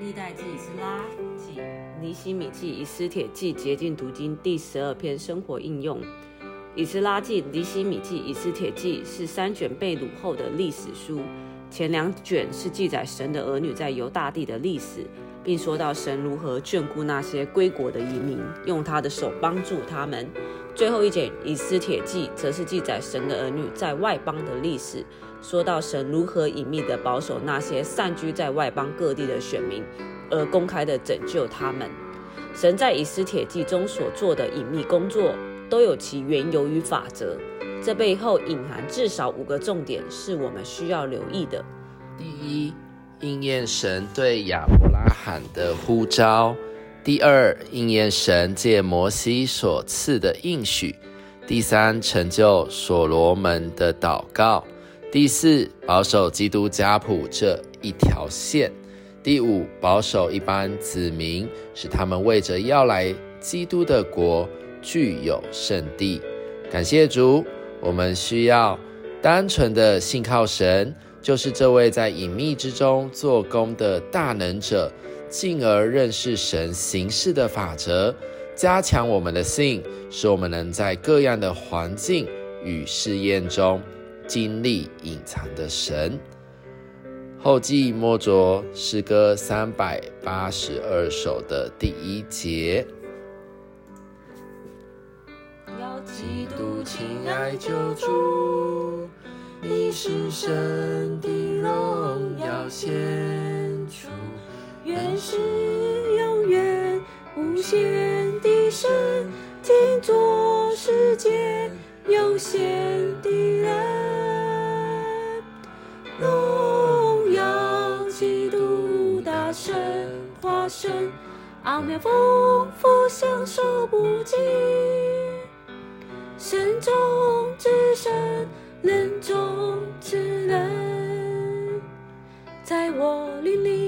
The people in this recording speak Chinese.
历代记以斯拉记尼希米记以斯帖记洁净读经第十二篇生活应用。以斯拉记、尼希米记、以斯帖记是三卷被掳后的历史书。前两卷是记载神的儿女在犹大地的历史，并说到神如何眷顾那些归国的移民，用他的手帮助他们。最后一卷以斯帖记则是记载神的儿女在外邦的历史，说到神如何隐秘地保守那些散居在外邦各地的选民，而公开地拯救他们。神在以斯帖记中所做的隐秘工作。都有其缘由与法则，这背后隐含至少五个重点，是我们需要留意的。第一，应验神对亚伯拉罕的呼召；第二，应验神借摩西所赐的应许；第三，成就所罗门的祷告；第四，保守基督家谱这一条线；第五，保守一般子民，使他们为着要来基督的国。具有圣地，感谢主。我们需要单纯的信靠神，就是这位在隐秘之中做工的大能者，进而认识神行事的法则，加强我们的信，使我们能在各样的环境与试验中经历隐藏的神。后记莫着诗歌三百八十二首的第一节。要基督亲爱救主，你是神的荣耀显出，愿是永远无限的神，听作世界有限的化身，化身，阿妙丰富，享受不尽。神中之神，人中之人，在我灵里。